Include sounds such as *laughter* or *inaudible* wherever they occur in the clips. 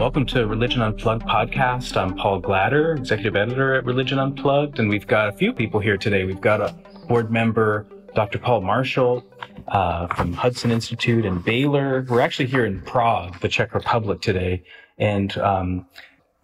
welcome to Religion Unplugged podcast. I'm Paul Glader, executive editor at Religion Unplugged, and we've got a few people here today. We've got a board member, Dr. Paul Marshall uh, from Hudson Institute and Baylor. We're actually here in Prague, the Czech Republic today, and um,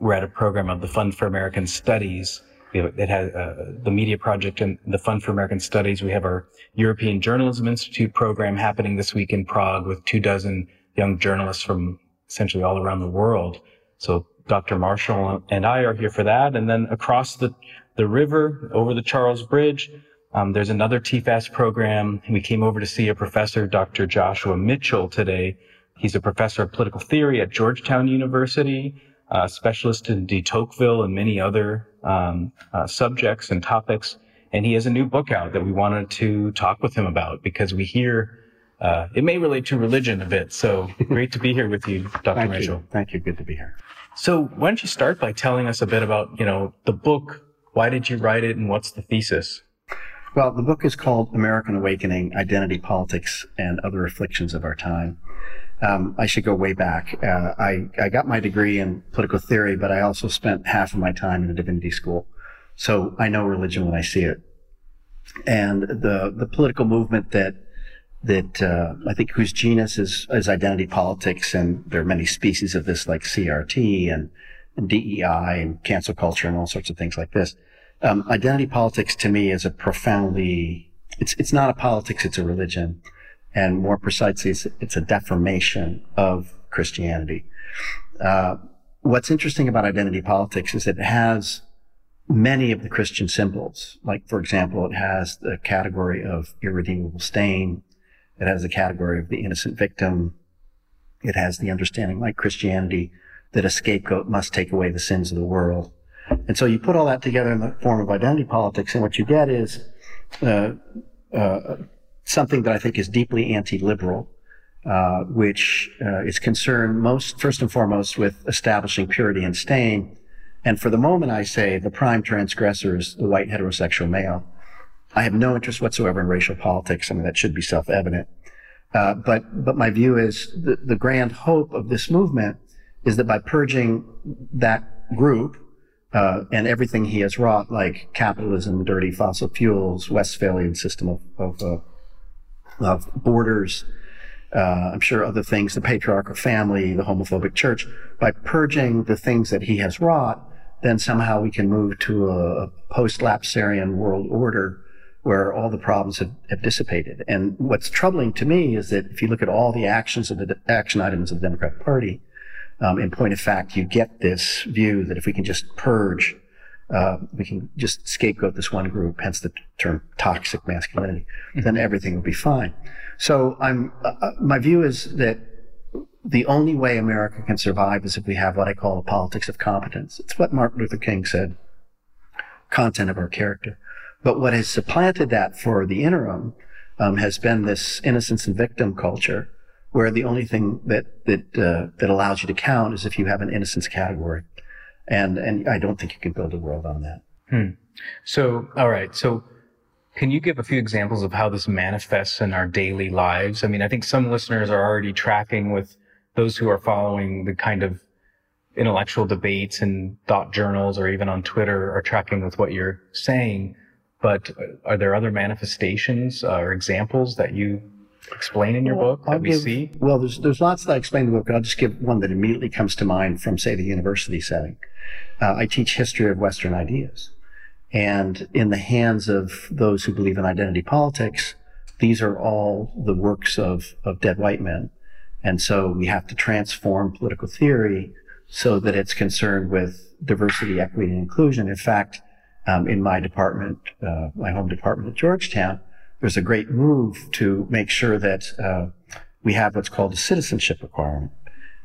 we're at a program of the Fund for American Studies. It has uh, the Media Project and the Fund for American Studies. We have our European Journalism Institute program happening this week in Prague with two dozen young journalists from essentially all around the world. So Dr. Marshall and I are here for that. And then across the, the river over the Charles Bridge, um, there's another TFAS program. We came over to see a professor, Dr. Joshua Mitchell today. He's a professor of political theory at Georgetown University, a specialist in de Tocqueville and many other um, uh, subjects and topics. And he has a new book out that we wanted to talk with him about because we hear uh, it may relate to religion a bit. So great to be here with you, Dr. Thank Mitchell. You. Thank you. Good to be here. So why don't you start by telling us a bit about, you know, the book? Why did you write it and what's the thesis? Well, the book is called American Awakening, Identity, Politics, and Other Afflictions of Our Time. Um, I should go way back. Uh, I, I got my degree in political theory, but I also spent half of my time in a divinity school. So I know religion when I see it. And the, the political movement that that uh, I think whose genus is, is identity politics, and there are many species of this, like CRT and, and DEI and cancel culture and all sorts of things like this. Um, identity politics to me is a profoundly it's it's not a politics, it's a religion, and more precisely, it's, it's a deformation of Christianity. Uh, what's interesting about identity politics is that it has many of the Christian symbols. Like, for example, it has the category of irredeemable stain, it has the category of the innocent victim. It has the understanding, like Christianity, that a scapegoat must take away the sins of the world. And so you put all that together in the form of identity politics, and what you get is uh, uh, something that I think is deeply anti-liberal, uh, which uh, is concerned most, first and foremost, with establishing purity and stain. And for the moment, I say the prime transgressor is the white heterosexual male. I have no interest whatsoever in racial politics. I mean, that should be self-evident. Uh, but but my view is the, the grand hope of this movement is that by purging that group uh, and everything he has wrought, like capitalism, dirty fossil fuels, Westphalian system of of, uh, of borders, uh, I'm sure other things, the patriarchal family, the homophobic church, by purging the things that he has wrought, then somehow we can move to a, a post-lapsarian world order where all the problems have, have, dissipated. And what's troubling to me is that if you look at all the actions of the action items of the Democratic Party, um, in point of fact, you get this view that if we can just purge, uh, we can just scapegoat this one group, hence the term toxic masculinity, mm-hmm. then everything will be fine. So I'm, uh, uh, my view is that the only way America can survive is if we have what I call a politics of competence. It's what Martin Luther King said, content of our character. But what has supplanted that for the interim um, has been this innocence and victim culture, where the only thing that that uh, that allows you to count is if you have an innocence category, and and I don't think you can build a world on that. Hmm. So, all right. So, can you give a few examples of how this manifests in our daily lives? I mean, I think some listeners are already tracking with those who are following the kind of intellectual debates and thought journals or even on Twitter are tracking with what you're saying. But are there other manifestations uh, or examples that you explain in your well, book that I'll we give, see? Well, there's there's lots that I explain in the book. I'll just give one that immediately comes to mind from, say, the university setting. Uh, I teach history of Western ideas, and in the hands of those who believe in identity politics, these are all the works of of dead white men, and so we have to transform political theory so that it's concerned with diversity, equity, and inclusion. In fact, um, in my department, uh, my home department at Georgetown, there's a great move to make sure that uh, we have what's called a citizenship requirement.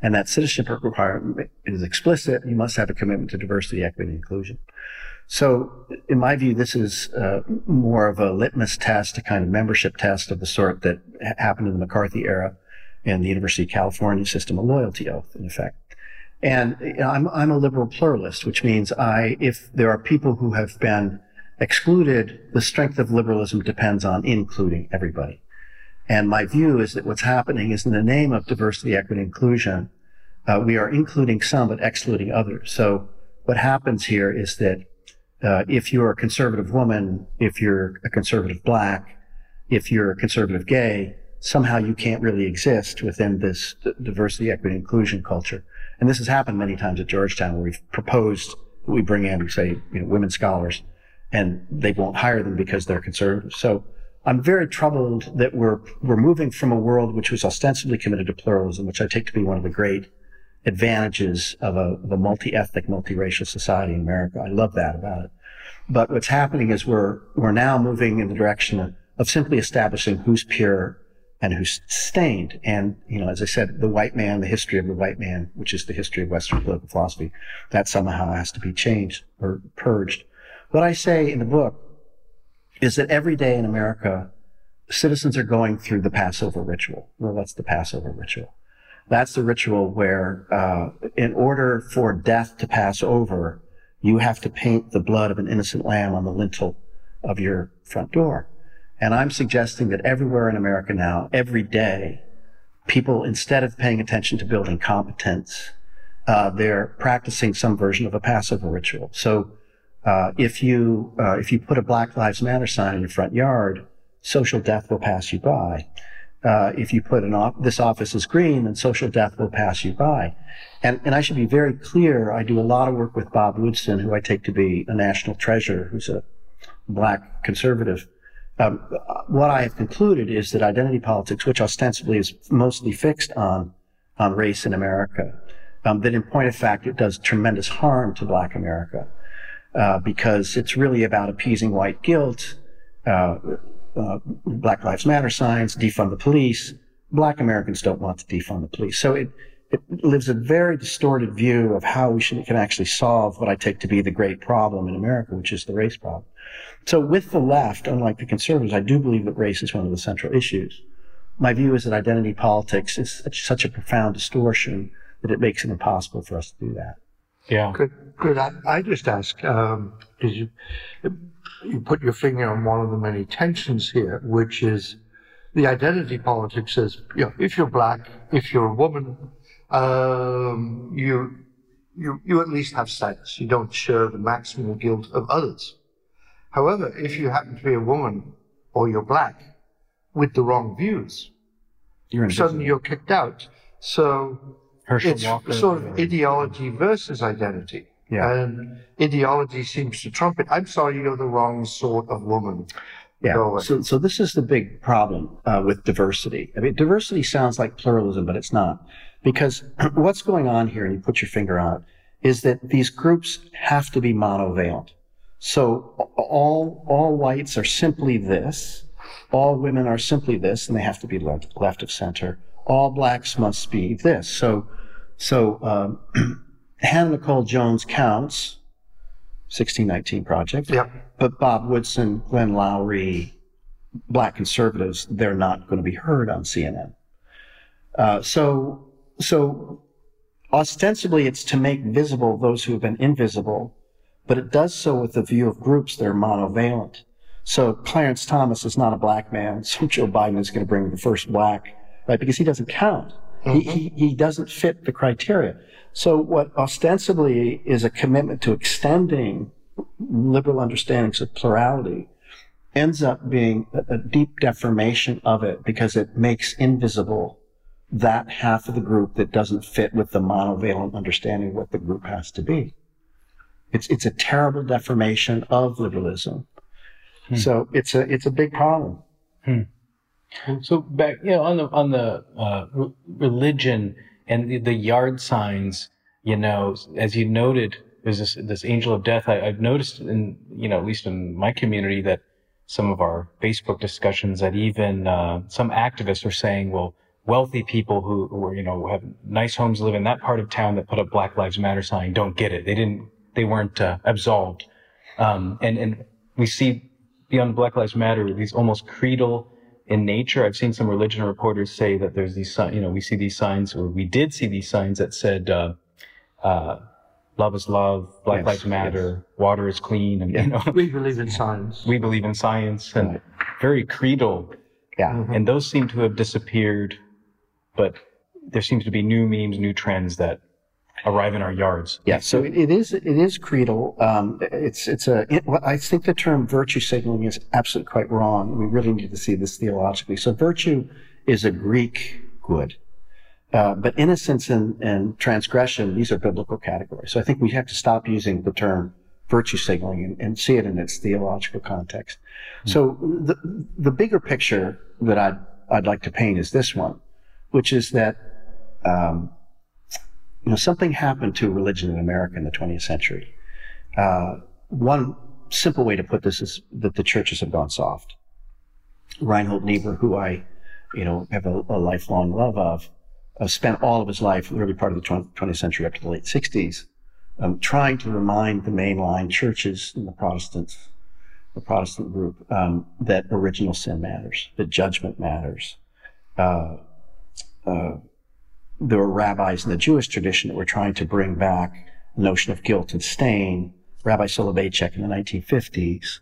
And that citizenship requirement is explicit. You must have a commitment to diversity, equity, and inclusion. So, in my view, this is uh, more of a litmus test, a kind of membership test of the sort that happened in the McCarthy era in the University of California system, a loyalty oath, in effect. And I'm, I'm a liberal pluralist, which means I, if there are people who have been excluded, the strength of liberalism depends on including everybody. And my view is that what's happening is in the name of diversity, equity, inclusion, uh, we are including some but excluding others. So what happens here is that uh, if you're a conservative woman, if you're a conservative black, if you're a conservative gay, somehow you can't really exist within this diversity, equity, inclusion culture. And this has happened many times at Georgetown where we've proposed that we bring in, say, you know, women scholars and they won't hire them because they're conservative. So I'm very troubled that we're, we're moving from a world which was ostensibly committed to pluralism, which I take to be one of the great advantages of a, of a multi-ethnic, multiracial society in America. I love that about it. But what's happening is we're, we're now moving in the direction of, of simply establishing who's pure and who's stained. And, you know, as I said, the white man, the history of the white man, which is the history of Western political philosophy, that somehow has to be changed or purged. What I say in the book is that every day in America, citizens are going through the Passover ritual. Well, what's the Passover ritual? That's the ritual where, uh, in order for death to pass over, you have to paint the blood of an innocent lamb on the lintel of your front door. And I'm suggesting that everywhere in America now, every day, people, instead of paying attention to building competence, uh, they're practicing some version of a Passover ritual. So, uh, if you uh, if you put a Black Lives Matter sign in your front yard, social death will pass you by. Uh, if you put an off, this office is green, then social death will pass you by. And, and I should be very clear. I do a lot of work with Bob Woodson, who I take to be a national treasure, who's a black conservative. Um, what I have concluded is that identity politics, which ostensibly is mostly fixed on, on race in America, um, that in point of fact, it does tremendous harm to black America, uh, because it's really about appeasing white guilt, uh, uh, Black Lives Matter signs, defund the police. Black Americans don't want to defund the police. So it, it lives a very distorted view of how we should, can actually solve what I take to be the great problem in America, which is the race problem. So with the left, unlike the conservatives, I do believe that race is one of the central issues. My view is that identity politics is such, such a profound distortion that it makes it impossible for us to do that. Yeah. Could could I, I just ask? Um, did you you put your finger on one of the many tensions here, which is the identity politics says, you know, if you're black, if you're a woman, um, you you you at least have status. You don't share the maximum guilt of others. However, if you happen to be a woman or you're black with the wrong views, You're suddenly you're kicked out. So Herschel it's Walker. sort of ideology versus identity. Yeah. And ideology seems to trump it. I'm sorry, you're the wrong sort of woman. Yeah. So, so this is the big problem uh, with diversity. I mean, diversity sounds like pluralism, but it's not. Because *clears throat* what's going on here, and you put your finger on it, is that these groups have to be monovalent. So all, all whites are simply this. All women are simply this, and they have to be left, left of center. All blacks must be this. So, so, um, *clears throat* Hannah Nicole Jones counts, 1619 Project. Yeah. But Bob Woodson, Glenn Loury, black conservatives, they're not going to be heard on CNN. Uh, so, so ostensibly it's to make visible those who have been invisible, but it does so with the view of groups that are monovalent. So Clarence Thomas is not a black man, *laughs* so Joe Biden is going to bring the first black, right? Because he doesn't count. He, he, mm-hmm. he doesn't fit the criteria. So what ostensibly is a commitment to extending liberal understandings of plurality ends up being a, a deep deformation of it because it makes invisible that half of the group that doesn't fit with the monovalent understanding of what the group has to be. It's, it's a terrible deformation of liberalism. So it's a, it's a big problem. So back, you know, on the on the uh, re- religion and the, the yard signs, you know, as you noted, there's this this angel of death. I, I've noticed in you know at least in my community that some of our Facebook discussions that even uh, some activists are saying, well, wealthy people who, who are, you know have nice homes live in that part of town that put up Black Lives Matter sign don't get it. They didn't. They weren't uh, absolved. Um, and and we see beyond Black Lives Matter these almost creedal in nature. I've seen some religion reporters say that there's these, si- you know, we see these signs, or we did see these signs that said, uh, uh, "Love is love," "Black Yes, Lives Matter," "Water is clean," and you know, We believe in science. we believe in science, and Right. very creedal. Yeah. Mhm. And those seem to have disappeared. But there seems to be new memes, new trends that arrive in our yards. Yeah, so it, it is it is creedal. Um, it's it's a. It, well, I think the term virtue signaling is absolutely quite wrong. We really need to see this theologically. So virtue is a Greek good, uh, but innocence and, and transgression these are biblical categories. So I think we have to stop using the term virtue signaling and, and see it in its theological context. Mm-hmm. So the the bigger picture that I'd I'd like to paint is this one, which is that. Um, you know, something happened to religion in America in the 20th century. Uh, one simple way to put this is that the churches have gone soft. Reinhold Niebuhr, who I, you know, have a, a lifelong love of, uh, spent all of his life, the early part of the 20th century up to the late 60s, um, trying to remind the mainline churches and the Protestants, the Protestant group, um, that original sin matters, that judgment matters. Uh, uh there were rabbis in the Jewish tradition that were trying to bring back the notion of guilt and stain. Rabbi Soloveitchik in the 1950s.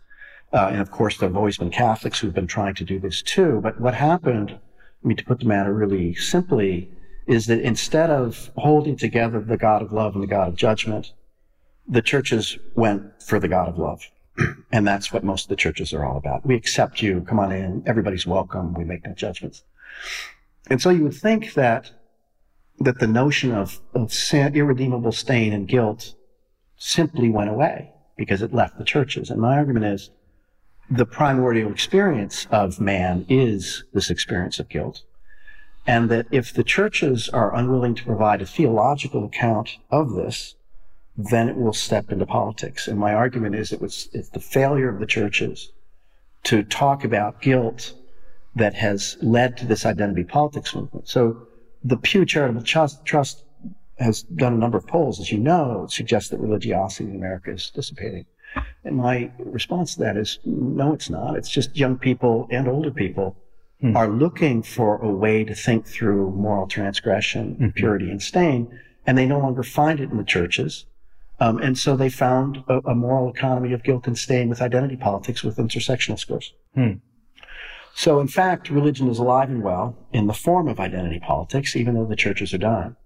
Uh, and of course, there have always been Catholics who've been trying to do this too. But what happened, I mean, to put the matter really simply, is that instead of holding together the God of love and the God of judgment, the churches went for the God of love. *clears throat* and that's what most of the churches are all about. We accept you. Come on in. Everybody's welcome. We make no judgments. And so you would think that that the notion of, of sin, irredeemable stain and guilt simply went away because it left the churches. And my argument is the primordial experience of man is this experience of guilt. And that if the churches are unwilling to provide a theological account of this, then it will step into politics. And my argument is it was, it's the failure of the churches to talk about guilt that has led to this identity politics movement. So the Pew Charitable Trust, Trust has done a number of polls, as you know, suggest that religiosity in America is dissipating. And my response to that is no, it's not. It's just young people and older people hmm. are looking for a way to think through moral transgression, mm-hmm. purity, and stain, and they no longer find it in the churches. Um, and so they found a, a, moral economy of guilt and stain with identity politics with intersectional scores. Hmm. So, in fact, religion is alive and well in the form of identity politics, even though the churches are dying.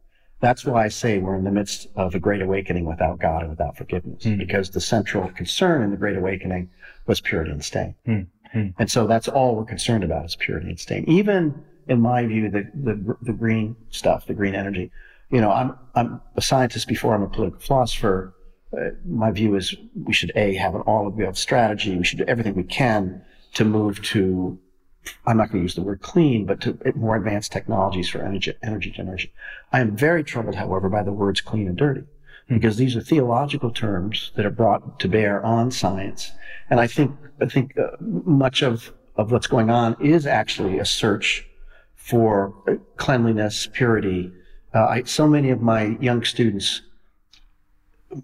That's why I say we're in the midst of a great awakening without God and without forgiveness, mm. because the central concern in the great awakening was purity and stain. Mm. Mm. And so that's all we're concerned about is purity and stain. Even in my view, the, the, the green stuff, the green energy, you know, I'm, I'm a scientist before I'm a political philosopher. Uh, my view is we should A, have an all of the strategy. We should do everything we can to move to I'm not going to use the word clean, but to more advanced technologies for energy, energy generation. I am very troubled, however, by the words clean and dirty, hmm. because these are theological terms that are brought to bear on science. And I think, I think uh, much of, of what's going on is actually a search for cleanliness, purity. Uh, I, so many of my young students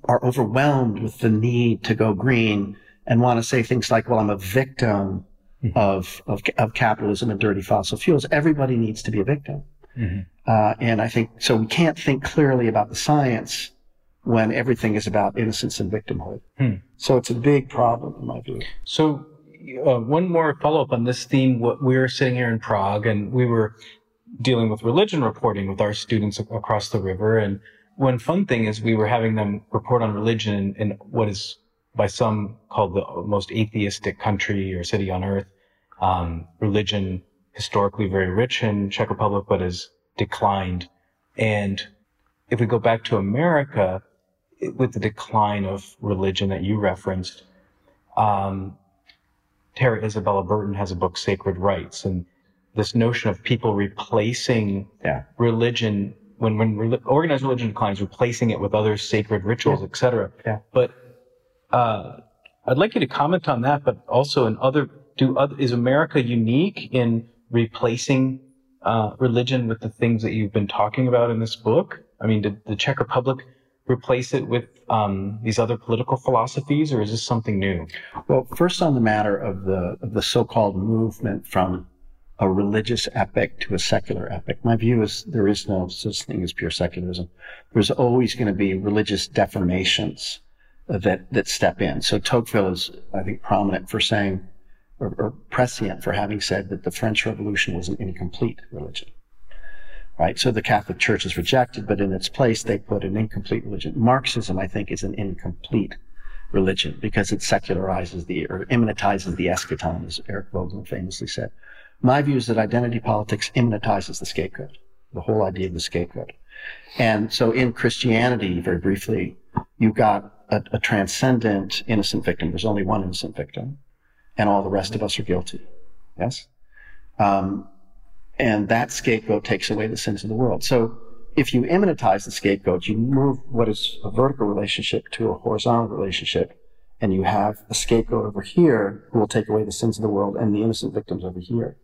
are overwhelmed with the need to go green and want to say things like, well, I'm a victim mm-hmm. of, of, of capitalism and dirty fossil fuels. Everybody needs to be a victim. Mm-hmm. Uh, and I think so. We can't think clearly about the science when everything is about innocence and victimhood. Hmm. So it's a big problem in my view. So uh, one more follow up on this theme. What we were sitting here in Prague and we were dealing with religion reporting with our students across the river. And one fun thing is we were having them report on religion in, in what is by some called the most atheistic country or city on earth. Um, religion historically very rich in Czech Republic, but has declined. And if we go back to America, with the decline of religion that you referenced, um, Tara Isabella Burton has a book, Sacred Rites, and this notion of people replacing yeah. religion when when re- organized religion declines, replacing it with other sacred rituals, yeah. etc. Yeah. But uh, I'd like you to comment on that, but also in other, do other, is America unique in replacing uh, religion with the things that you've been talking about in this book? I mean, did the Czech Republic replace it with um, these other political philosophies, or is this something new? Well, first on the matter of the of the so-called movement from a religious epoch to a secular epoch. My view is there is no such thing as pure secularism. There's always going to be religious deformations that that step in. So Tocqueville is, I think, prominent for saying, or, or prescient for having said that the French Revolution was an incomplete religion. right? So the Catholic Church is rejected, but in its place they put an incomplete religion. Marxism, I think, is an incomplete religion because it secularizes the or immanentizes the eschaton, as Eric Voegelin famously said. My view is that identity politics immanentizes the scapegoat, the whole idea of the scapegoat. And so in Christianity, very briefly, you've got a, a transcendent innocent victim. There's only one innocent victim, and all the rest of us are guilty. Yes? Um, and that scapegoat takes away the sins of the world. So if you immanentize the scapegoat, you move what is a vertical relationship to a horizontal relationship, and you have a scapegoat over here who will take away the sins of the world and the innocent victims over here.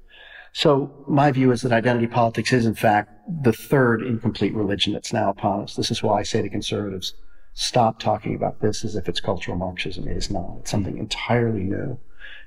So my view is that identity politics is in fact the third incomplete religion that's now upon us. This is why I say to conservatives, stop talking about this as if it's cultural Marxism. It is not. It's something entirely new.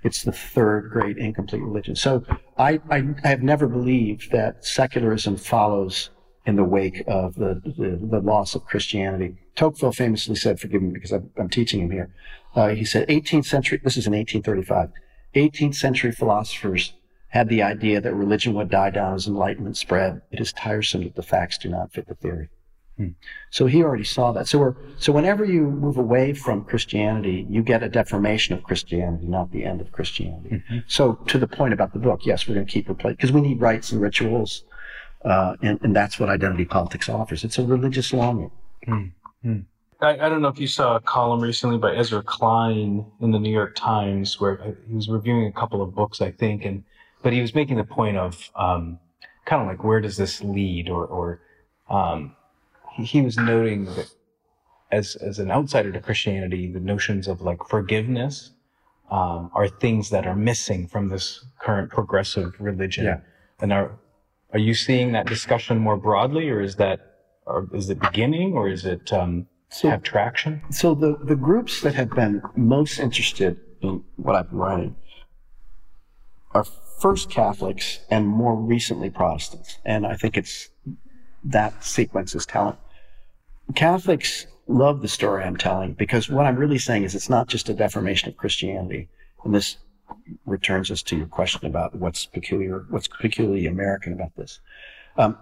It's the third great incomplete religion. So I, I, I have never believed that secularism follows in the wake of the, the, the loss of Christianity. Tocqueville famously said, forgive me because I'm, I'm teaching him here. Uh, he said 18th century, this is in 1835, 18th century philosophers had the idea that religion would die down as enlightenment spread. It is tiresome that the facts do not fit the theory. Hmm. So he already saw that. So we're, so whenever you move away from Christianity, you get a deformation of Christianity, not the end of Christianity. Mm-hmm. So to the point about the book, yes, we're going to keep replacing because we need rites and rituals, uh, and, and that's what identity politics offers. It's a religious longing. Mm-hmm. I, I, don't know if you saw a column recently by Ezra Klein in the New York Times where he was reviewing a couple of books, I think, and but he was making the point of um, kind of like where does this lead, or or um, he was noting that as as an outsider to Christianity, the notions of like forgiveness um, are things that are missing from this current progressive religion. Yeah. And are are you seeing that discussion more broadly, or is that or is it beginning, or is it um, so, have traction? So the the groups that have been most interested in what I've been writing are first Catholics and more recently Protestants, and I think it's that sequence is telling. Catholics love the story I'm telling because what I'm really saying is it's not just a deformation of Christianity. And this returns us to your question about what's peculiar, what's peculiarly American about this. Um,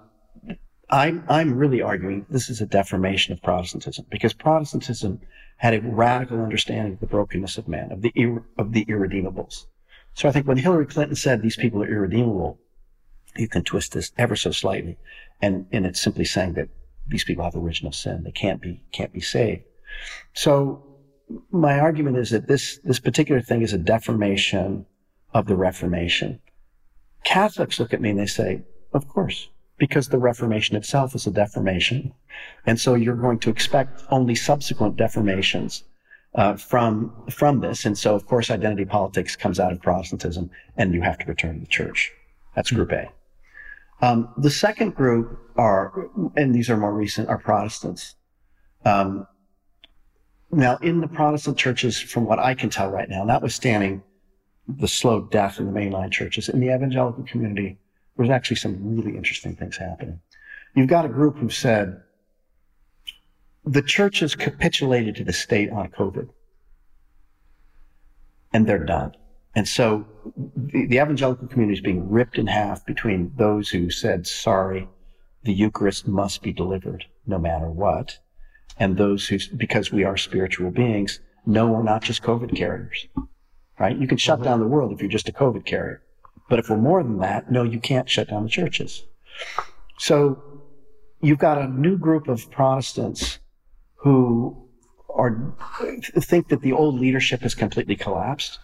I'm, I'm really arguing this is a deformation of Protestantism because Protestantism had a radical understanding of the brokenness of man, of the, of the irredeemables. So I think when Hillary Clinton said these people are irredeemable, you can twist this ever so slightly. And, and it's simply saying that these people have original sin. They can't be, can't be saved. So my argument is that this, this particular thing is a deformation of the Reformation. Catholics look at me and they say, of course, because the Reformation itself is a deformation. And so you're going to expect only subsequent deformations uh, from from this. And so, of course, identity politics comes out of Protestantism, and you have to return to the church. That's Group A. Um, the second group are, and these are more recent, are Protestants. Um, now, in the Protestant churches, from what I can tell right now, notwithstanding the slow death in the mainline churches, in the evangelical community, there's actually some really interesting things happening. You've got a group who said the churches capitulated to the state on COVID, and they're done. And so the, the, evangelical community is being ripped in half between those who said, sorry, the Eucharist must be delivered no matter what, and those who, because we are spiritual beings, no, we're not just COVID carriers, right? You can shut mm-hmm. down the world if you're just a COVID carrier. But if we're more than that, no, you can't shut down the churches. So you've got a new group of Protestants who are, think that the old leadership has completely collapsed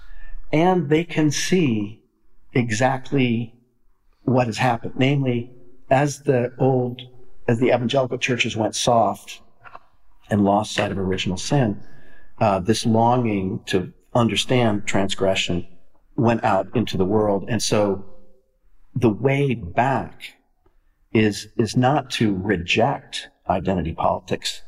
and they can see exactly what has happened. Namely, as the old, as the evangelical churches went soft and lost sight of original sin, uh, this longing to understand transgression went out into the world. And so the way back is, is not to reject identity politics,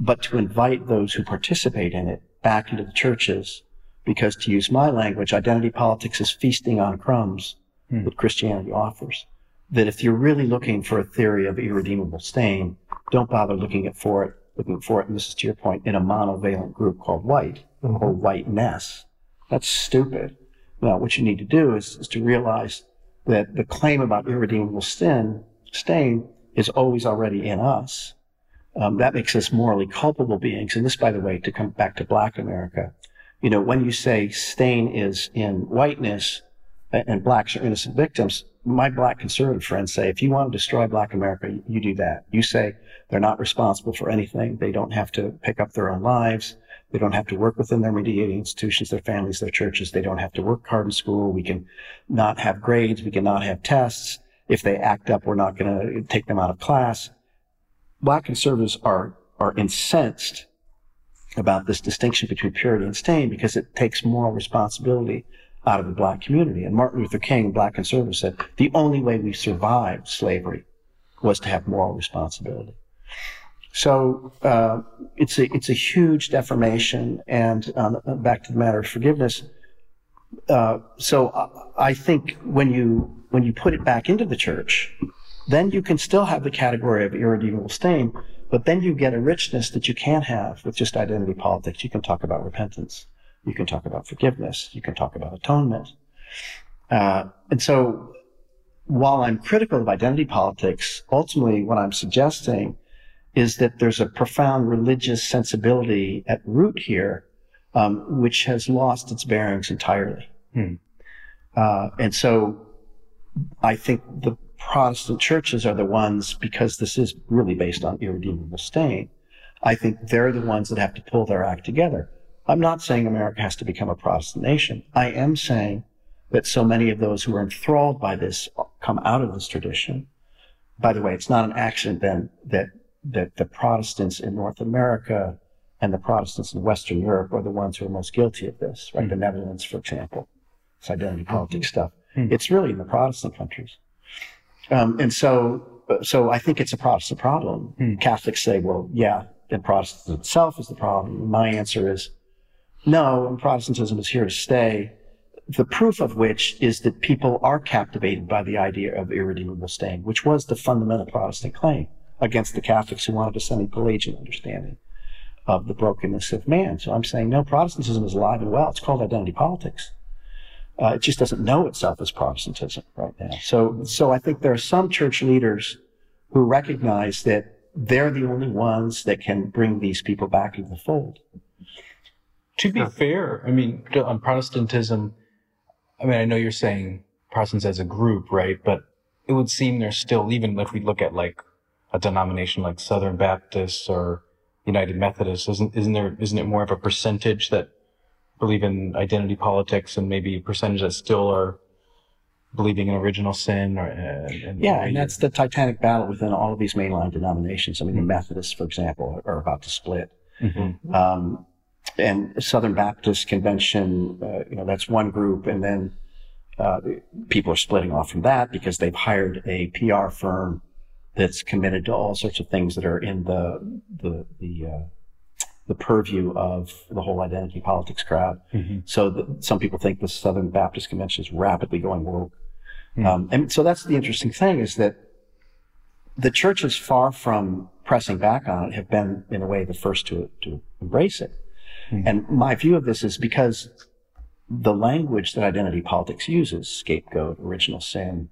but to invite those who participate in it back into the churches because to use my language, identity politics is feasting on crumbs hmm. that Christianity offers. That if you're really looking for a theory of irredeemable stain, don't bother looking at for it, looking for it, and this is to your point, in a monovalent group called white mm-hmm. or whiteness. That's stupid. Now, what you need to do is, is to realize that the claim about irredeemable sin, stain is always already in us, um, that makes us morally culpable beings. And this, by the way, to come back to Black America, you know, when you say stain is in whiteness and blacks are innocent victims, my black conservative friends say, if you want to destroy Black America, you do that. You say they're not responsible for anything. They don't have to pick up their own lives. They don't have to work within their mediating institutions, their families, their churches. They don't have to work hard in school. We can not have grades. We can not have tests. If they act up, we're not going to take them out of class. Black conservatives are, are incensed about this distinction between purity and stain because it takes moral responsibility out of the black community. And Martin Luther King, black conservative, said the only way we survived slavery was to have moral responsibility. So uh, it's a it's a huge deformation. And um, back to the matter of forgiveness. Uh, so I think when you when you put it back into the church, then you can still have the category of irredeemable stain, but then you get a richness that you can't have with just identity politics. You can talk about repentance. You can talk about forgiveness. You can talk about atonement. Uh, and so while I'm critical of identity politics, ultimately what I'm suggesting is that there's a profound religious sensibility at root here, um, which has lost its bearings entirely. Hmm. Uh, and so I think the Protestant churches are the ones, because this is really based on irredeemable stain, I think they're the ones that have to pull their act together. I'm not saying America has to become a Protestant nation. I am saying that so many of those who are enthralled by this come out of this tradition. By the way, it's not an accident then that, that the Protestants in North America and the Protestants in Western Europe are the ones who are most guilty of this, right? Mm-hmm. The Netherlands, for example, it's identity mm-hmm. politics stuff. Mm-hmm. It's really in the Protestant countries. Um, and so, so I think it's a Protestant problem. Hmm. Catholics say, well, yeah, and Protestant itself is the problem. My answer is, no, and Protestantism is here to stay. The proof of which is that people are captivated by the idea of irredeemable stain, which was the fundamental Protestant claim against the Catholics who wanted a semi-Pelagian understanding of the brokenness of man. So I'm saying, no, Protestantism is alive and well. It's called identity politics. Uh, it just doesn't know itself as Protestantism right now. So, so I think there are some church leaders who recognize that they're the only ones that can bring these people back into the fold. To be fair, I mean, on Protestantism, I mean, I know you're saying Protestants as a group, right? But it would seem there's still, even if we look at like a denomination like Southern Baptists or United Methodists, isn't, isn't there, isn't it more of a percentage that believe in identity politics and maybe a percentage that still are believing in original sin or and, yeah and that's the titanic battle within all of these mainline denominations i mean mm-hmm. the methodists for example are about to split mm-hmm. um, and southern baptist convention uh, you know that's one group and then uh, people are splitting off from that because they've hired a pr firm that's committed to all sorts of things that are in the the the uh, the purview of the whole identity politics crowd. Mm-hmm. So the, some people think the Southern Baptist Convention is rapidly going woke. Mm-hmm. Um, and so that's the interesting thing is that the churches far from pressing back on it have been in a way the first to, to embrace it. Mm-hmm. And my view of this is because the language that identity politics uses, scapegoat, original sin,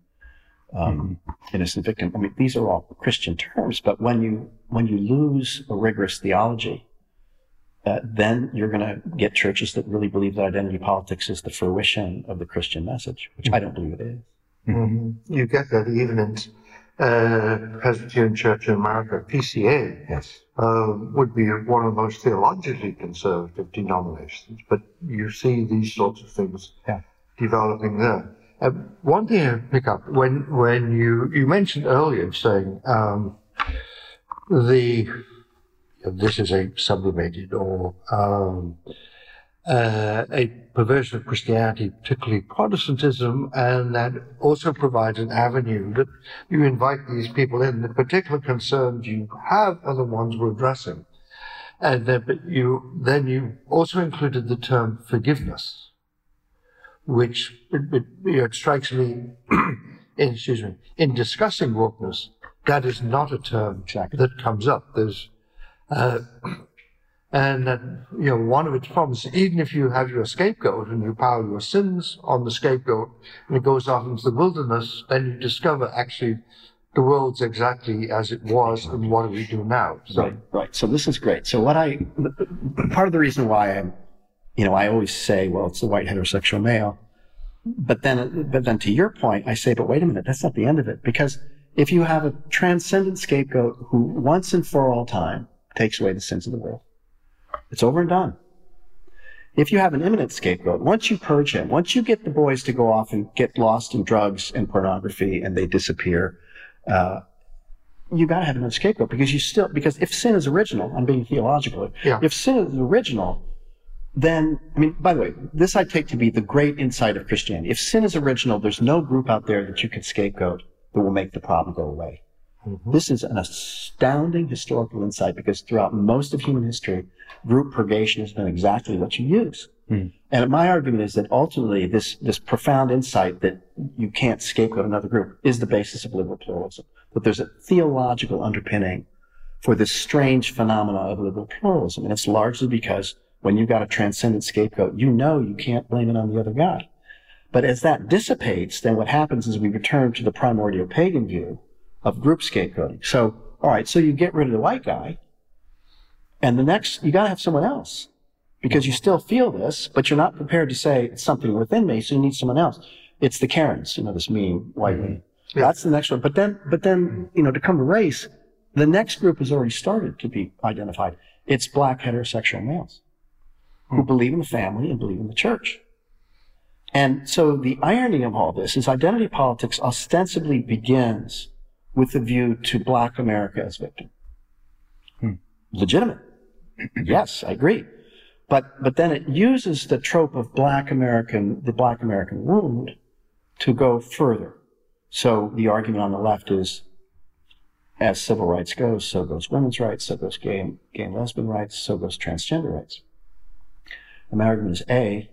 um, mm-hmm. innocent victim. I mean, these are all Christian terms, but when you, when you lose a rigorous theology, uh, then you're going to get churches that really believe that identity politics is the fruition of the Christian message, which mm-hmm. I don't believe it is. Mm-hmm. You get that even in uh, Presbyterian Church in America, PCA, yes. uh, would be one of the most theologically conservative denominations. But you see these sorts of things yeah. developing there. Uh, one thing I pick up when when you you mentioned earlier saying um, the this is a sublimated or um, uh, a perversion of Christianity, particularly Protestantism, and that also provides an avenue that you invite these people in. The particular concerns you have are the ones we're addressing. And then, but you, then you also included the term forgiveness, which it, it, you know, it strikes me, *clears throat* in, excuse me, in discussing wokeness, that is not a term that comes up. There's uh, *clears throat* and you know, one of its problems, even if you have your scapegoat and you pile your sins on the scapegoat and it goes off into the wilderness, then you discover actually the world's exactly as it was and what do we do now? So, right, right. So this is great. So what I, part of the reason why I'm, you know, I always say, well, it's the white heterosexual male. But then, but then to your point, I say, but wait a minute, that's not the end of it. Because if you have a transcendent scapegoat who once and for all time takes away the sins of the world, it's over and done. If you have an immanent scapegoat, once you purge him, once you get the boys to go off and get lost in drugs and pornography and they disappear, uh, you got to have another scapegoat because you still because if sin is original, I'm being theological. Yeah. If sin is original, then I mean, by the way, this I take to be the great insight of Christianity. If sin is original, there's no group out there that you can scapegoat that will make the problem go away. Mm-hmm. This is an astounding historical insight because throughout most of human history, group purgation has been exactly what you use. Mm. And my argument is that ultimately this, this profound insight that you can't scapegoat another group is the basis of liberal pluralism. That there's a theological underpinning for this strange phenomena of liberal pluralism. And it's largely because when you've got a transcendent scapegoat, you know you can't blame it on the other guy. But as that dissipates, then what happens is we return to the primordial pagan view of group scapegoating. So, all right, so you get rid of the white guy, and the next, you got to have someone else because you still feel this, but you're not prepared to say it's something within me, so you need someone else. It's the Karens, you know, this meme, white mm-hmm. Yeah. That's the next one. But then, but then, you know, to come to race, the next group has already started to be identified. It's black heterosexual males who mm-hmm. believe in the family and believe in the church. And so the irony of all this is identity politics ostensibly begins with a view to black America as victim. Hmm. Legitimate. *clears throat* yes, I agree. But, but then it uses the trope of black American, the black American wound to go further. So the argument on the left is, as civil rights goes, so goes women's rights, so goes gay, gay and lesbian rights, so goes transgender rights. And my argument is A,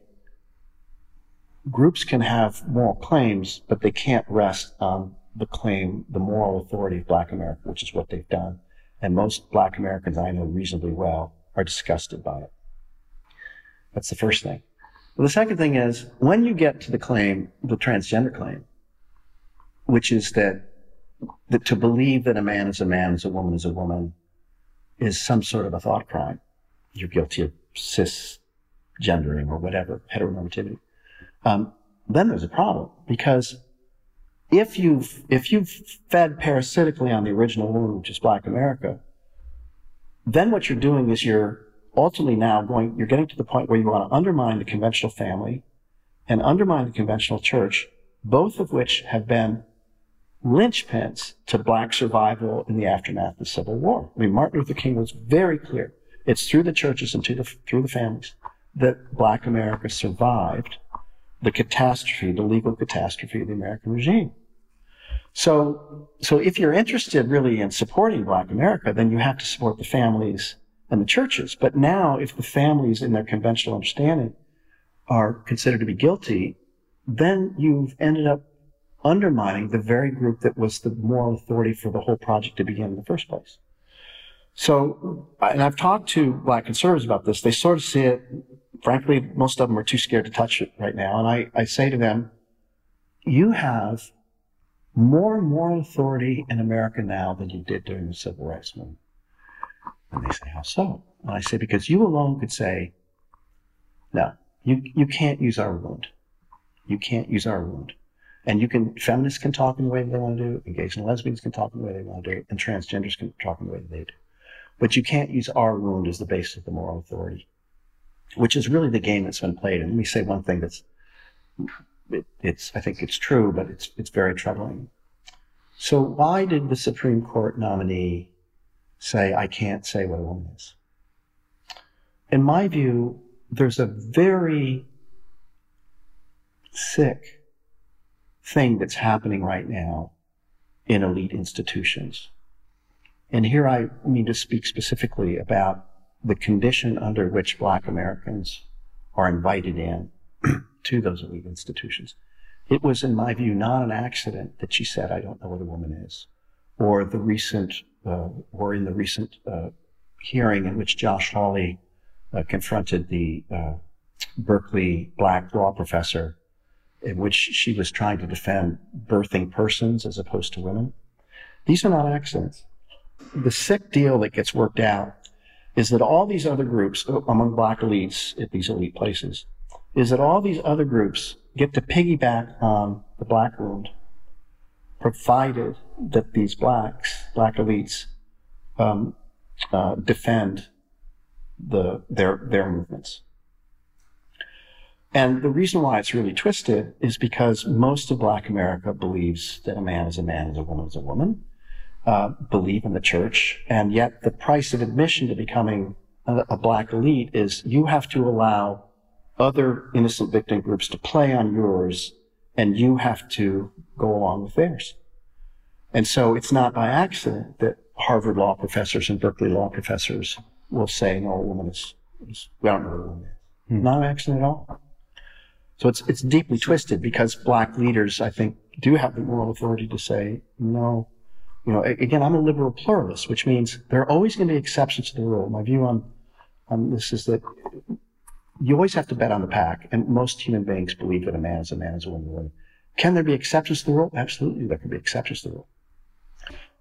groups can have moral claims, but they can't rest on the claim, the moral authority of black America, which is what they've done. And most black Americans I know reasonably well are disgusted by it. That's the first thing. Well, the second thing is when you get to the claim, the transgender claim, which is that, that to believe that a man is a man, is a woman is a woman, is some sort of a thought crime. You're guilty of cisgendering or whatever, heteronormativity. Um, then there's a problem because if you've if you've fed parasitically on the original wound, which is Black America, then what you're doing is you're ultimately now going, you're getting to the point where you want to undermine the conventional family and undermine the conventional church, both of which have been linchpins to black survival in the aftermath of the Civil War. I mean, Martin Luther King was very clear. It's through the churches and the, through the families that black America survived the catastrophe, the legal catastrophe of the American regime. So, so if you're interested really in supporting black America, then you have to support the families and the churches. But now, if the families in their conventional understanding are considered to be guilty, then you've ended up undermining the very group that was the moral authority for the whole project to begin in the first place. So, and I've talked to black conservatives about this. They sort of see it, frankly, most of them are too scared to touch it right now. And I, I say to them, you have more moral authority in America now than you did during the civil rights movement. And they say, How so? And I say, Because you alone could say, No, you, you can't use our wound. You can't use our wound. And you can, feminists can talk in the way they want to do, and gays and lesbians can talk in the way they want to do, and transgenders can talk in the way they do. But you can't use our wound as the basis of the moral authority, which is really the game that's been played. And let me say one thing that's, it, it's, I think it's true, but it's, it's very troubling. So why did the Supreme Court nominee say, I can't say what a woman is. In my view, there's a very sick thing that's happening right now in elite institutions. And here I mean to speak specifically about the condition under which Black Americans are invited in *clears throat* to those elite institutions. It was, in my view, not an accident that she said, I don't know what a woman is, or the recent uh, were in the recent uh, hearing in which Josh Hawley uh, confronted the Berkeley black law professor, in which she was trying to defend birthing persons as opposed to women. These are not accidents. The sick deal that gets worked out is that all these other groups among black elites at these elite places is that all these other groups get to piggyback on the black wound, provided that these blacks, black elites, um, uh, defend the their their movements. And the reason why it's really twisted is because most of Black America believes that a man is a man, and a woman is a woman, uh, believe in the church, and yet the price of admission to becoming a, a Black elite is you have to allow other innocent victim groups to play on yours, and you have to go along with theirs. And so it's not by accident that Harvard law professors and Berkeley law professors will say, no, a woman is, is we don't know what a woman is. Hmm. Not an accident at all. So it's, it's deeply twisted because black leaders, I think, do have the moral authority to say, no, you know, again, I'm a liberal pluralist, which means there are always going to be exceptions to the rule. My view on, on this is that you always have to bet on the pack, and most human beings believe that a man is a man, is a woman, is a woman. Can there be exceptions to the rule? Absolutely, there can be exceptions to the rule.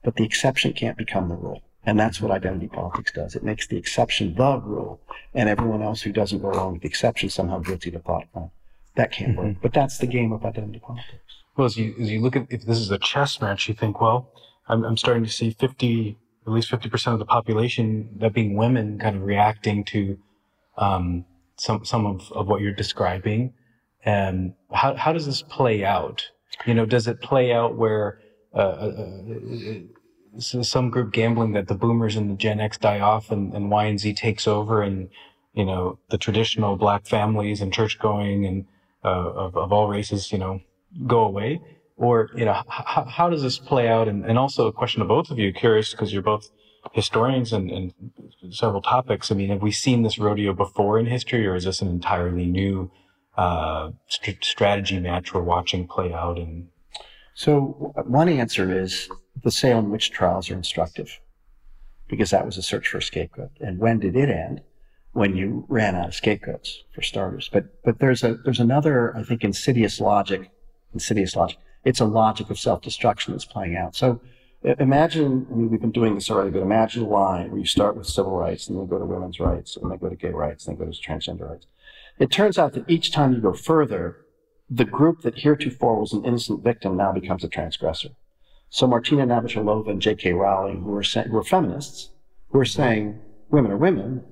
But the exception can't become the rule. And that's what identity politics does. It makes the exception the rule, and everyone else who doesn't go along with the exception somehow guilty of thought crime. That can't mm-hmm. work. But that's the game of identity politics. Well, as you as you look at if this is a chess match, you think, well, I'm, I'm starting to see 50, at least 50% of the population, that being women, kind of reacting to um, some some of, of what you're describing. And how how does this play out? You know, does it play out where uh, uh, uh, some group gambling that the boomers and the Gen X die off and, and Y and Z takes over and, you know, the traditional black families and church going and, uh, of, of all races, you know, go away? Or, you know, h- how does this play out? And, and also a question to both of you, curious because you're both historians and, and several topics. I mean, have we seen this rodeo before in history or is this an entirely new, uh, st- strategy match we're watching play out and so one answer is the Salem witch trials are instructive because that was a search for a scapegoat. And when did it end? When you ran out of scapegoats, for starters. But but there's a there's another I think insidious logic, insidious logic. It's a logic of self-destruction that's playing out. So imagine I mean we've been doing this already, but imagine a line where you start with civil rights and then go to women's rights and then go to gay rights and then go to transgender rights. It turns out that each time you go further, the group that heretofore was an innocent victim now becomes a transgressor. So Martina Navratilova and J.K. Rowling, who were, who were feminists, who were saying women are women,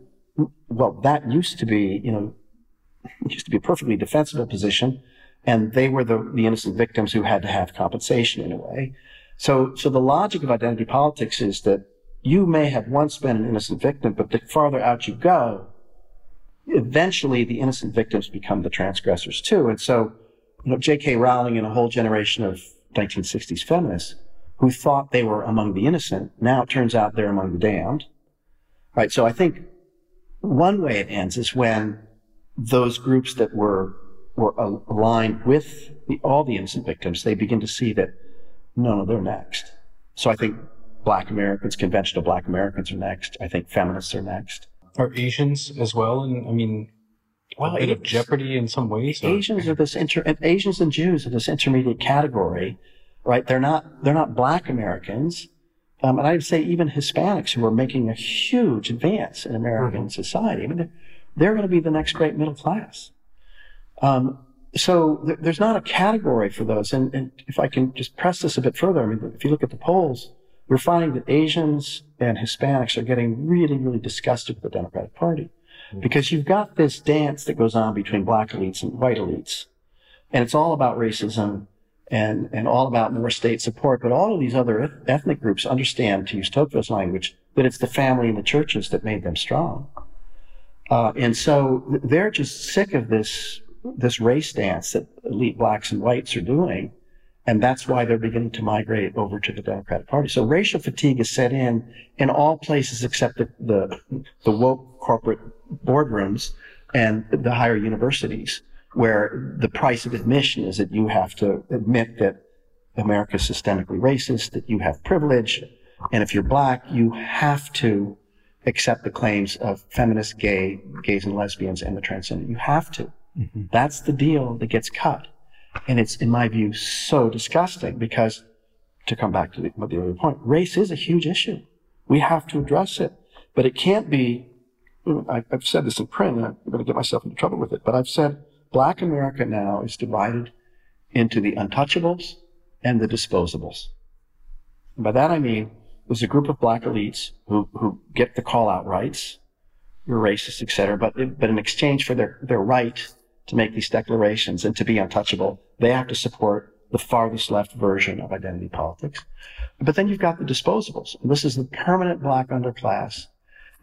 well, that used to be, you know, *laughs* used to be a perfectly defensible position, and they were the, the innocent victims who had to have compensation in a way. So, so the logic of identity politics is that you may have once been an innocent victim, but the farther out you go, eventually the innocent victims become the transgressors too. And so you know, J.K. Rowling and a whole generation of 1960s feminists who thought they were among the innocent. Now it turns out they're among the damned. Right. So I think one way it ends is when those groups that were were aligned with the, all the innocent victims, they begin to see that no, no, they're next. So I think Black Americans, conventional Black Americans are next. I think feminists are next. Are Asians as well? And I mean, well, a bit of jeopardy in some ways. Asians or? are this inter, Asians and Jews are this intermediate category, right? They're not they're not Black Americans, um, and I'd say even Hispanics who are making a huge advance in American mm-hmm. society. I mean, they're, they're going to be the next great middle class. Um, so th- there's not a category for those. And, and if I can just press this a bit further, I mean, if you look at the polls, we're finding that Asians and Hispanics are getting really, really disgusted with the Democratic Party. Mm-hmm. Because you've got this dance that goes on between black elites and white elites. And it's all about racism and, and all about more state support. But all of these other ethnic groups understand, to use Tocqueville's language, that it's the family and the churches that made them strong. Uh, and so they're just sick of this, this race dance that elite blacks and whites are doing. And that's why they're beginning to migrate over to the Democratic Party. So racial fatigue is set in in all places except the, the, the woke corporate boardrooms and the higher universities, where the price of admission is that you have to admit that America is systemically racist, that you have privilege, and if you're black, you have to accept the claims of feminists, gay, gays and lesbians, and the transgender. You have to. Mm-hmm. That's the deal that gets cut. And it's, in my view, so disgusting because to come back to the, the earlier point, race is a huge issue. We have to address it, but it can't be. I've said this in print, and I'm going to get myself into trouble with it. But I've said Black America now is divided into the untouchables and the disposables. And by that I mean there's a group of black elites who, who get the call out rights, you're racist, etc. But, but in exchange for their, their right to make these declarations and to be untouchable, they have to support the farthest left version of identity politics. But then you've got the disposables. This is the permanent black underclass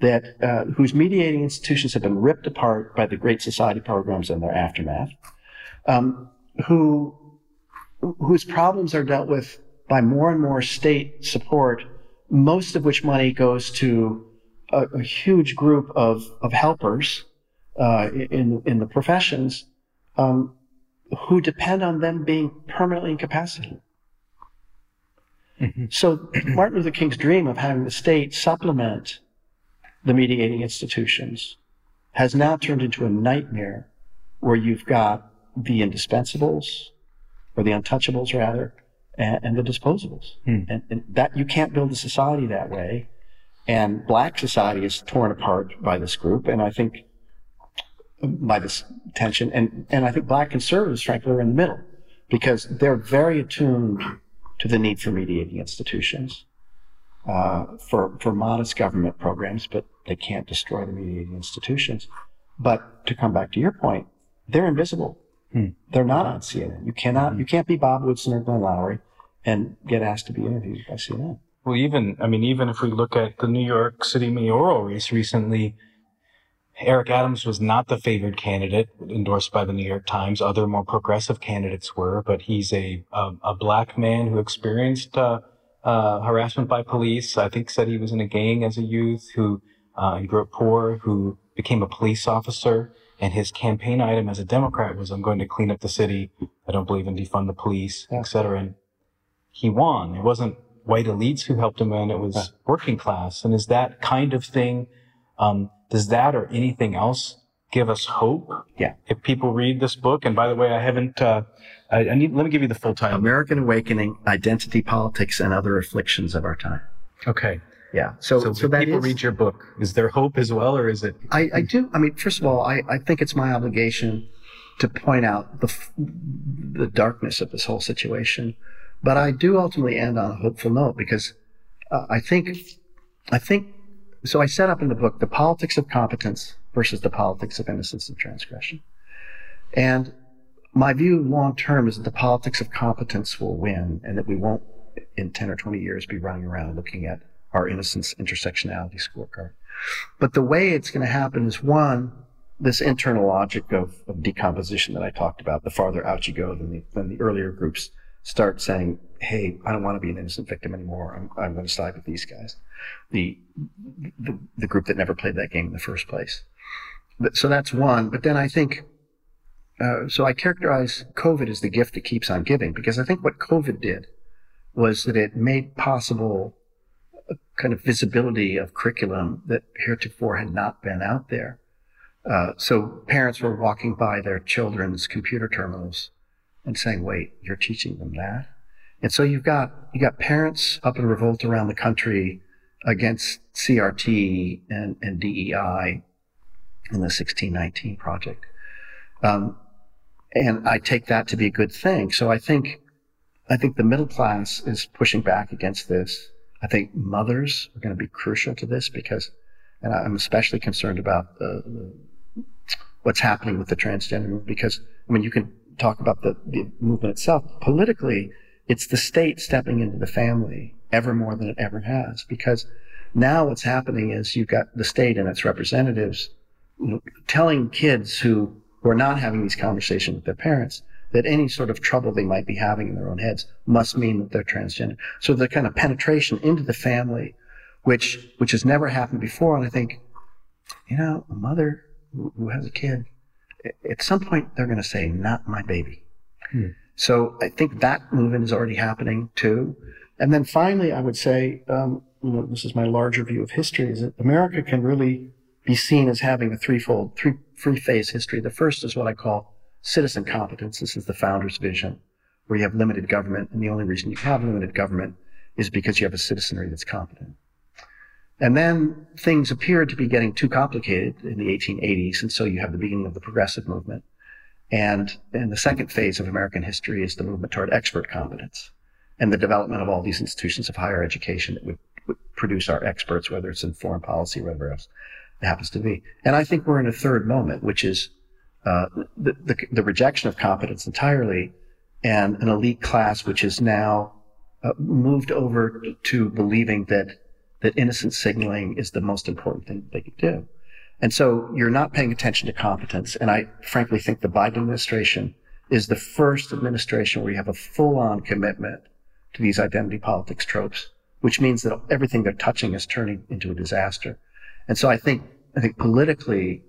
that uh, whose mediating institutions have been ripped apart by the Great Society programs and their aftermath, um, who whose problems are dealt with by more and more state support, most of which money goes to a, a huge group of, of helpers uh, in in the professions um, who depend on them being permanently incapacitated. Mm-hmm. So Martin Luther King's dream of having the state supplement the mediating institutions has now turned into a nightmare where you've got the indispensables or the untouchables rather and, and the disposables hmm. and, and, that you can't build a society that way and black society is torn apart by this group and i think by this tension and, and i think black conservatives frankly are in the middle because they're very attuned to the need for mediating institutions uh, for, for modest government programs, but they can't destroy the mediating institutions. But to come back to your point, they're invisible. Hmm. They're not on CNN. You cannot, hmm. you can't be Bob Woodson or Glenn Loury and get asked to be interviewed by CNN. Well, even, I mean, even if we look at the New York City mayoral race recently, Eric Adams was not the favored candidate endorsed by the New York Times. Other more progressive candidates were, but he's a, a, a black man who experienced, uh, uh, harassment by police. I think said he was in a gang as a youth who uh, grew up poor, who became a police officer. And his campaign item as a Democrat was, "I'm going to clean up the city. I don't believe in defund the police, yeah. etc." And he won. It wasn't white elites who helped him win; it was yeah. working class. And is that kind of thing? Um, does that or anything else give us hope? Yeah. If people read this book, and by the way, I haven't. Uh, I, I need. Let me give you the full title: American Awakening: Identity Politics and Other Afflictions of Our Time. Okay. Yeah. So, so, so people is, read your book, is there hope as well, or is it? I, I do. I mean, first of all, I, I think it's my obligation to point out the the darkness of this whole situation, but I do ultimately end on a hopeful note because uh, I think I think so. I set up in the book the politics of competence versus the politics of innocence and transgression, and my view long term is that the politics of competence will win and that we won't in 10 or 20 years be running around looking at our innocence intersectionality scorecard. But the way it's going to happen is one, this internal logic of, of decomposition that I talked about, the farther out you go than the, than the earlier groups start saying, Hey, I don't want to be an innocent victim anymore. I'm, I'm going to side with these guys. The, the, the group that never played that game in the first place. But, so that's one. But then I think uh, so I characterize COVID as the gift that keeps on giving because I think what COVID did was that it made possible a kind of visibility of curriculum that heretofore had not been out there. Uh, so parents were walking by their children's computer terminals and saying, "Wait, you're teaching them that?" And so you've got you got parents up in revolt around the country against CRT and, and DEI in the 1619 project. Um, and I take that to be a good thing. So I think, I think the middle class is pushing back against this. I think mothers are going to be crucial to this because, and I'm especially concerned about the, the, what's happening with the transgender movement because, I mean, you can talk about the, the movement itself. Politically, it's the state stepping into the family ever more than it ever has because now what's happening is you've got the state and its representatives you know, telling kids who who are not having these conversations with their parents that any sort of trouble they might be having in their own heads must mean that they're transgender. So the kind of penetration into the family, which which has never happened before, and I think, you know, a mother who has a kid, at some point they're going to say, "Not my baby." Hmm. So I think that movement is already happening too. And then finally, I would say, um, you know, this is my larger view of history: is that America can really be seen as having a threefold, three, three phase history. The first is what I call citizen competence. This is the founder's vision, where you have limited government, and the only reason you have limited government is because you have a citizenry that's competent. And then things appeared to be getting too complicated in the 1880s, and so you have the beginning of the progressive movement. And, and the second phase of American history is the movement toward expert competence and the development of all these institutions of higher education that would, would produce our experts, whether it's in foreign policy or whatever else it happens to be. And I think we're in a third moment, which is uh, the, the, the, rejection of competence entirely and an elite class which is now uh, moved over to believing that that innocent signaling is the most important thing they could do. And so you're not paying attention to competence. And I frankly think the Biden administration is the first administration where you have a full on commitment to these identity politics tropes, which means that everything they're touching is turning into a disaster. And so I think, I think politically,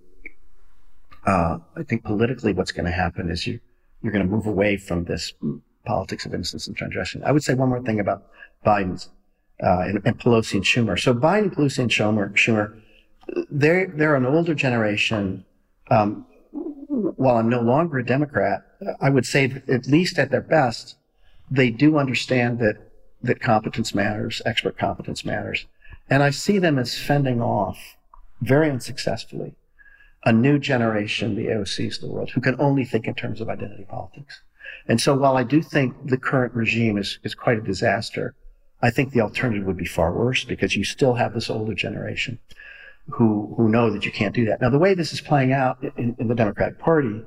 uh, I think politically what's going to happen is you, you're going to move away from this politics of innocence and transgression. I would say one more thing about Biden's, uh, and, and, Pelosi and Schumer. So Biden, Pelosi, and Schumer, Schumer, they're, they're an older generation. Um, while I'm no longer a Democrat, I would say that at least at their best, they do understand that that competence matters, expert competence matters. And I see them as fending off very unsuccessfully a new generation, the AOCs of the world, who can only think in terms of identity politics. And so while I do think the current regime is, is quite a disaster, I think the alternative would be far worse because you still have this older generation who, who know that you can't do that. Now, the way this is playing out in, in the Democratic Party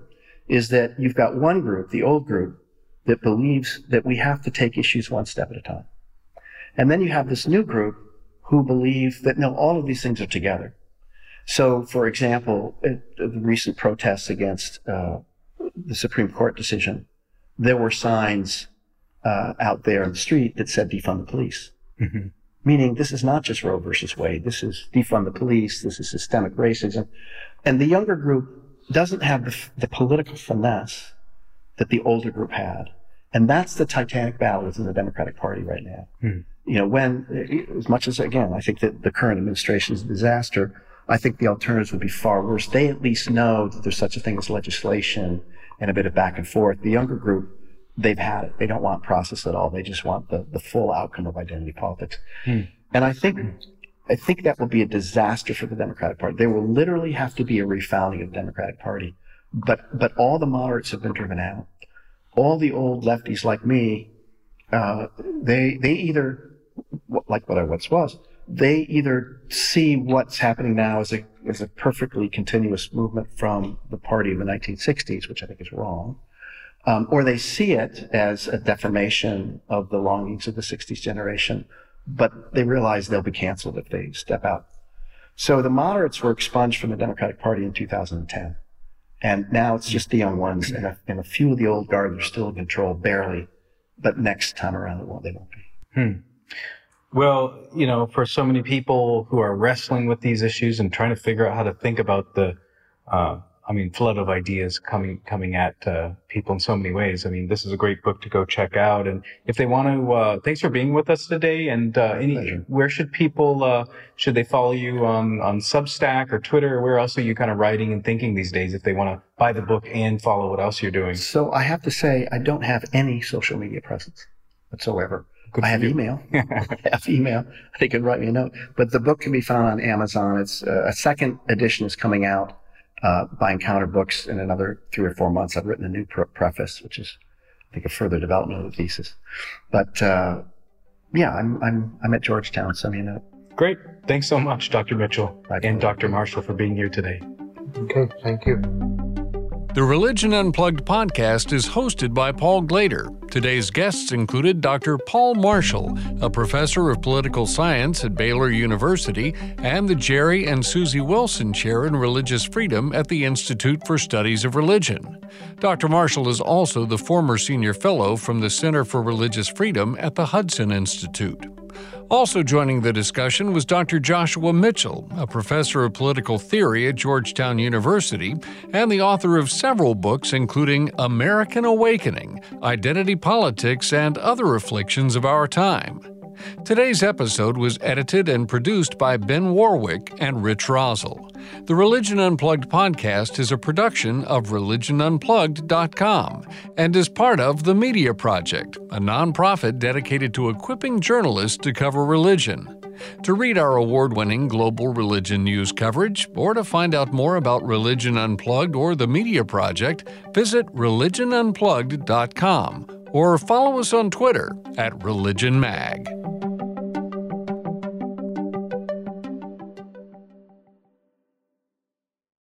is that you've got one group, the old group, that believes that we have to take issues one step at a time. And then you have this new group who believe that no, all of these things are together. So, for example, the recent protests against uh, the Supreme Court decision, there were signs uh, out there in the street that said defund the police. Mm-hmm. Meaning, this is not just Roe versus Wade. This is defund the police. This is systemic racism. And the younger group doesn't have the, the political finesse that the older group had. And that's the titanic battle within the Democratic Party right now. Hmm. You know, when, as much as, again, I think that the current administration is a disaster, I think the alternatives would be far worse. They at least know that there's such a thing as legislation and a bit of back and forth. The younger group, they've had it. They don't want process at all. They just want the, the full outcome of identity politics. Hmm. And I think, I think that will be a disaster for the Democratic Party. There will literally have to be a refounding of the Democratic Party. But, but all the moderates have been driven out all the old lefties like me, uh, they they either like what I once was, they either see what's happening now as a as a perfectly continuous movement from the party of the 1960s, which I think is wrong, um, or they see it as a deformation of the longings of the 60s generation, but they realize they'll be canceled if they step out. So the moderates were expunged from the Democratic Party in 2010. And now it's just the young ones, and a, and a few of the old guard are still in control, barely. But next time around, they won't be. Hmm. Well, you know, for so many people who are wrestling with these issues and trying to figure out how to think about the uh, I mean, flood of ideas coming coming at uh, people in so many ways. I mean, this is a great book to go check out. And if they want to, uh, thanks for being with us today. And uh, any, where should people uh, should they follow you on on Substack or Twitter? Or where else are you kind of writing and thinking these days? If they want to buy the book and follow what else you're doing. So I have to say, I don't have any social media presence whatsoever. Good I have you. email. *laughs* I have email. They can write me a note. But the book can be found on Amazon. It's uh, a second edition is coming out uh, by Encounter Books in another three or four months. I've written a new pre- preface, which is, I think, a further development of the thesis. But uh, yeah, I'm I'm I'm at Georgetown. Send me a note. Great. Thanks so much, Dr. Mitchell and Dr. Marshall, for being here today. Okay. Thank you. The Religion Unplugged podcast is hosted by Paul Glader. Today's guests included Dr. Paul Marshall, a professor of political science at Baylor University, and the Jerry and Susie Wilson Chair in Religious Freedom at the Institute for Studies of Religion. Dr. Marshall is also the former senior fellow from the Center for Religious Freedom at the Hudson Institute. Also joining the discussion was Dr. Joshua Mitchell, a professor of political theory at Georgetown University and the author of several books, including American Awakening, Identity Politics, and Other Afflictions of Our Time. Today's episode was edited and produced by Ben Warwick and Rich Rosell. The Religion Unplugged podcast is a production of religionunplugged.com and is part of The Media Project, a nonprofit dedicated to equipping journalists to cover religion. To read our award winning global religion news coverage or to find out more about Religion Unplugged or the Media Project, visit religionunplugged.com or follow us on Twitter at ReligionMag.